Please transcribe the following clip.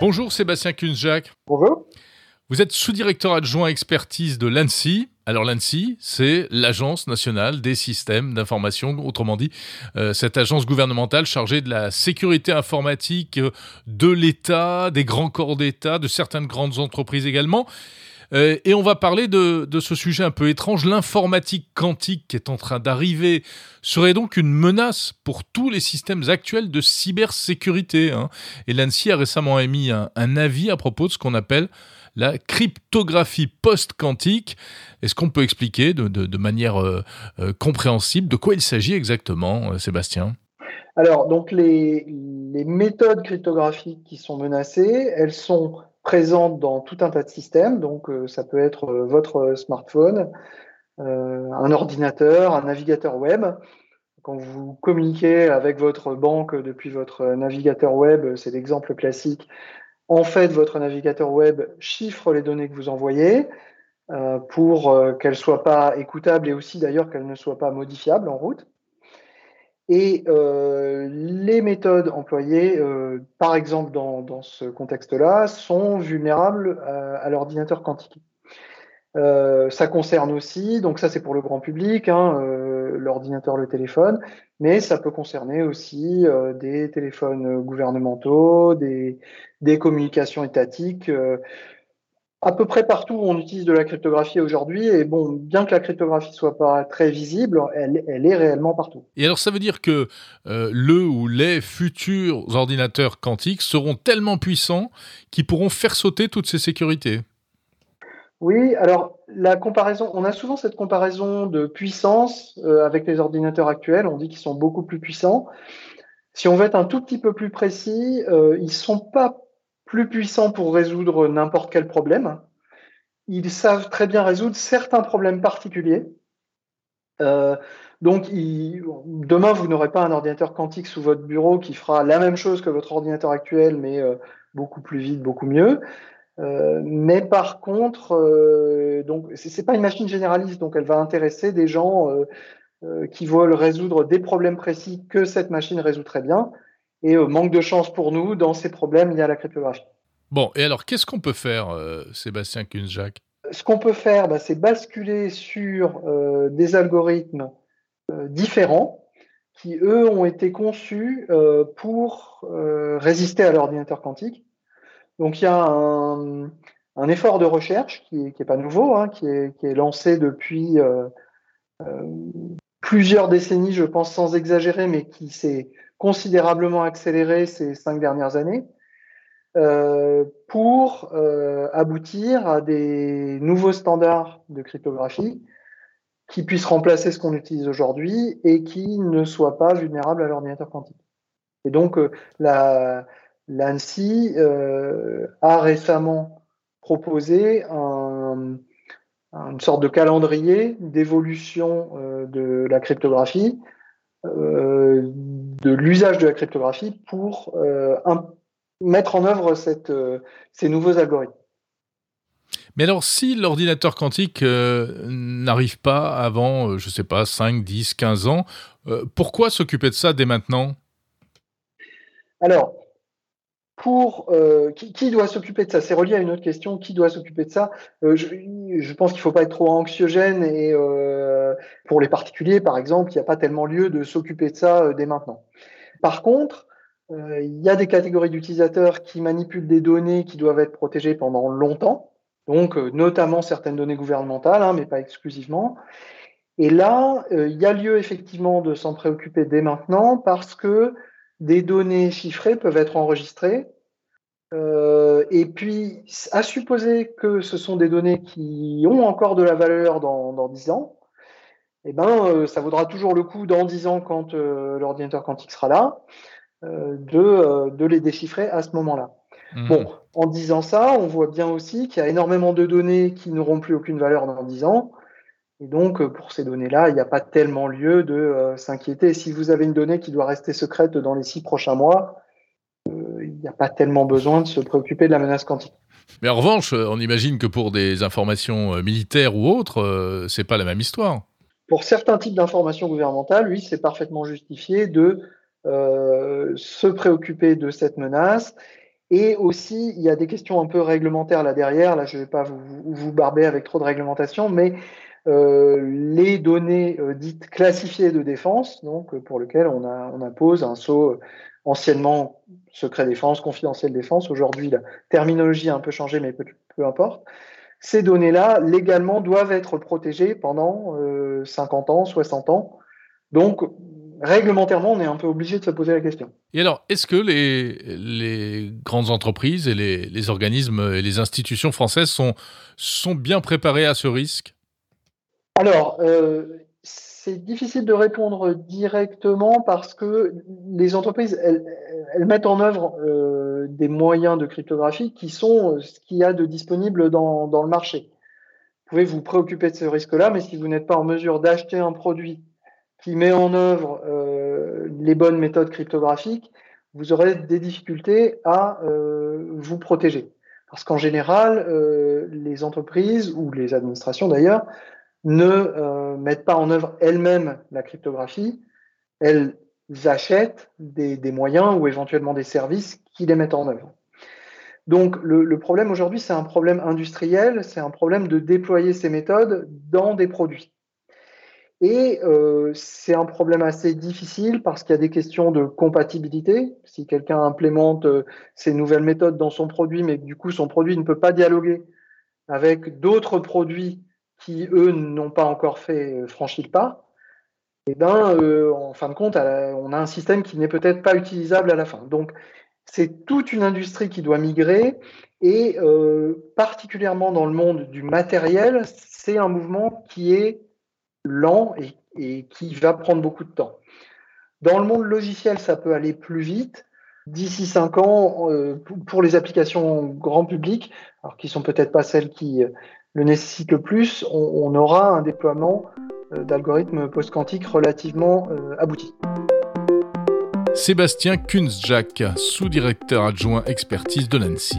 Bonjour Sébastien Kunzjak. Bonjour. Vous êtes sous-directeur adjoint expertise de l'ANSI. Alors l'ANSI, c'est l'Agence nationale des systèmes d'information, autrement dit, euh, cette agence gouvernementale chargée de la sécurité informatique de l'État, des grands corps d'État, de certaines grandes entreprises également. Euh, et on va parler de, ce sujet un peu étrange. L'informatique quantique qui est en train d'arriver serait donc une menace pour tous les systèmes actuels de cybersécurité. Hein. Et l'ANSI a récemment émis un, avis à propos de ce qu'on appelle la cryptographie post-quantique. Est-ce qu'on peut expliquer de, manière euh, euh, compréhensible de quoi il s'agit exactement, Sébastien? Alors, donc les, les méthodes cryptographiques qui sont menacées, elles sont présente dans tout un tas de systèmes. Donc, euh, ça peut être euh, votre smartphone, euh, un ordinateur, un navigateur web. Quand vous communiquez avec votre banque depuis votre navigateur web, c'est l'exemple classique. En fait, votre navigateur web chiffre les données que vous envoyez pour qu'elles ne soient pas écoutables et aussi d'ailleurs qu'elles ne soient pas modifiables en route. Et euh, les méthodes employées, euh, par exemple dans, dans ce contexte-là, sont vulnérables à, à l'ordinateur quantique. Euh, ça concerne aussi, donc ça c'est pour le grand public, hein, euh, l'ordinateur, le téléphone, mais ça peut concerner aussi euh, des téléphones gouvernementaux, des, des communications étatiques à peu près partout où on utilise de la cryptographie aujourd'hui. Et bon, bien que la cryptographie soit pas très visible, elle, elle est réellement partout. Et alors, ça veut dire que euh, le ou les futurs ordinateurs quantiques seront tellement puissants qu'ils pourront faire sauter toutes ces sécurités? Oui, alors la comparaison, on a souvent cette comparaison de puissance euh, avec les ordinateurs actuels. On dit qu'ils sont beaucoup plus puissants. Si on veut être un tout petit peu plus précis, euh, ils sont pas plus puissants pour résoudre n'importe quel problème. Ils savent très bien résoudre certains problèmes particuliers. Euh, donc, demain, vous n'aurez pas un ordinateur quantique sous votre bureau qui fera la même chose que votre ordinateur actuel, mais euh, beaucoup plus vite, beaucoup mieux. Euh, mais par contre, donc c'est pas une machine généraliste, donc elle va intéresser des gens qui veulent résoudre des problèmes précis que cette machine résout très bien. Et euh, manque de chance pour nous, dans ces problèmes liés à la cryptographie. Bon, et alors qu'est-ce qu'on peut faire, euh, Sébastien Kunzjak? Ce qu'on peut faire, bah, c'est basculer sur euh, des algorithmes différents qui, eux, ont été conçus pour résister à l'ordinateur quantique. Donc il y a un, effort de recherche qui n'est pas nouveau, hein, qui, est, qui, est, lancé depuis plusieurs décennies, je pense sans exagérer, mais qui s'est considérablement accéléré ces cinq dernières années euh, pour euh, aboutir à des nouveaux standards de cryptographie qui puissent remplacer ce qu'on utilise aujourd'hui et qui ne soient pas vulnérables à l'ordinateur quantique. Et donc, euh, la, l'ANSI a récemment proposé un, une sorte de calendrier d'évolution de la cryptographie de l'usage de la cryptographie pour euh, mettre en œuvre cette, euh, ces nouveaux algorithmes. Mais alors, si l'ordinateur quantique n'arrive pas avant, je ne sais pas, 5, 10, 15 ans, pourquoi s'occuper de ça dès maintenant? Alors, pour euh, qui, doit s'occuper de ça? C'est relié à une autre question. Qui doit s'occuper de ça? Euh, je, pense qu'il ne faut pas être trop anxiogène et euh, pour les particuliers, par exemple, il n'y a pas tellement lieu de s'occuper de ça dès maintenant. Par contre, il y a des catégories d'utilisateurs qui manipulent des données qui doivent être protégées pendant longtemps, donc notamment certaines données gouvernementales, hein, mais pas exclusivement. Et là, il y a lieu effectivement de s'en préoccuper dès maintenant parce que des données chiffrées peuvent être enregistrées. Euh, et puis, à supposer que ce sont des données qui ont encore de la valeur dans, dans 10 ans, eh ben, euh, ça vaudra toujours le coup dans 10 ans, quand euh, l'ordinateur quantique sera là, de, de les déchiffrer à ce moment-là. Mmh. Bon, en disant ça, on voit bien aussi qu'il y a énormément de données qui n'auront plus aucune valeur dans 10 ans. Et donc, euh, pour ces données-là, il n'y a pas tellement lieu de euh, s'inquiéter. Si vous avez une donnée qui doit rester secrète dans les six prochains mois, euh, il n'y a pas tellement besoin de se préoccuper de la menace quantique. Mais en revanche, on imagine que pour des informations militaires ou autres, c'est pas la même histoire. pour certains types d'informations gouvernementales, oui, c'est parfaitement justifié de euh, se préoccuper de cette menace. Et aussi, il y a des questions un peu réglementaires là derrière. Là, je ne vais pas vous, vous, barber avec trop de réglementation, mais euh, les données euh, dites classifiées de défense, donc pour lesquelles on, impose un saut anciennement secret défense, confidentiel défense. Aujourd'hui, la terminologie a un peu changé, mais peu, importe. Ces données-là, légalement, doivent être protégées pendant 50 ans, 60 ans. Donc, réglementairement, on est un peu obligé de se poser la question. Et alors, est-ce que les, grandes entreprises et les, organismes et les institutions françaises sont, bien préparés à ce risque? Alors, euh, c'est difficile de répondre directement parce que les entreprises, elles, mettent en œuvre euh, des moyens de cryptographie qui sont ce qu'il y a de disponible dans, le marché. Vous pouvez vous préoccuper de ce risque-là, mais si vous n'êtes pas en mesure d'acheter un produit qui met en œuvre euh, les bonnes méthodes cryptographiques, vous aurez des difficultés à euh, vous protéger. Parce qu'en général, euh, les entreprises ou les administrations d'ailleurs ne mettent pas en œuvre elles-mêmes la cryptographie, elles achètent des, moyens ou éventuellement des services qui les mettent en œuvre. Donc le, le problème aujourd'hui, c'est un problème industriel, c'est un problème de déployer ces méthodes dans des produits. Et euh, c'est un problème assez difficile parce qu'il y a des questions de compatibilité. Si quelqu'un implémente euh, ces nouvelles méthodes dans son produit, mais du coup son produit ne peut pas dialoguer avec d'autres produits qui, eux, n'ont pas encore fait euh, franchi le pas, eh ben, euh, en fin de compte, on a un système qui n'est peut-être pas utilisable à la fin. Donc, c'est toute une industrie qui doit migrer, et euh, particulièrement dans le monde du matériel, c'est un mouvement qui est lent et, qui va prendre beaucoup de temps. Dans le monde logiciel, ça peut aller plus vite. D'ici cinq ans, pour les applications grand public, alors qui sont peut-être pas celles qui le nécessitent le plus, on, aura un déploiement euh, d'algorithmes post-quantiques relativement abouti. Sébastien Kunzjak, sous-directeur adjoint expertise de l'ANSI.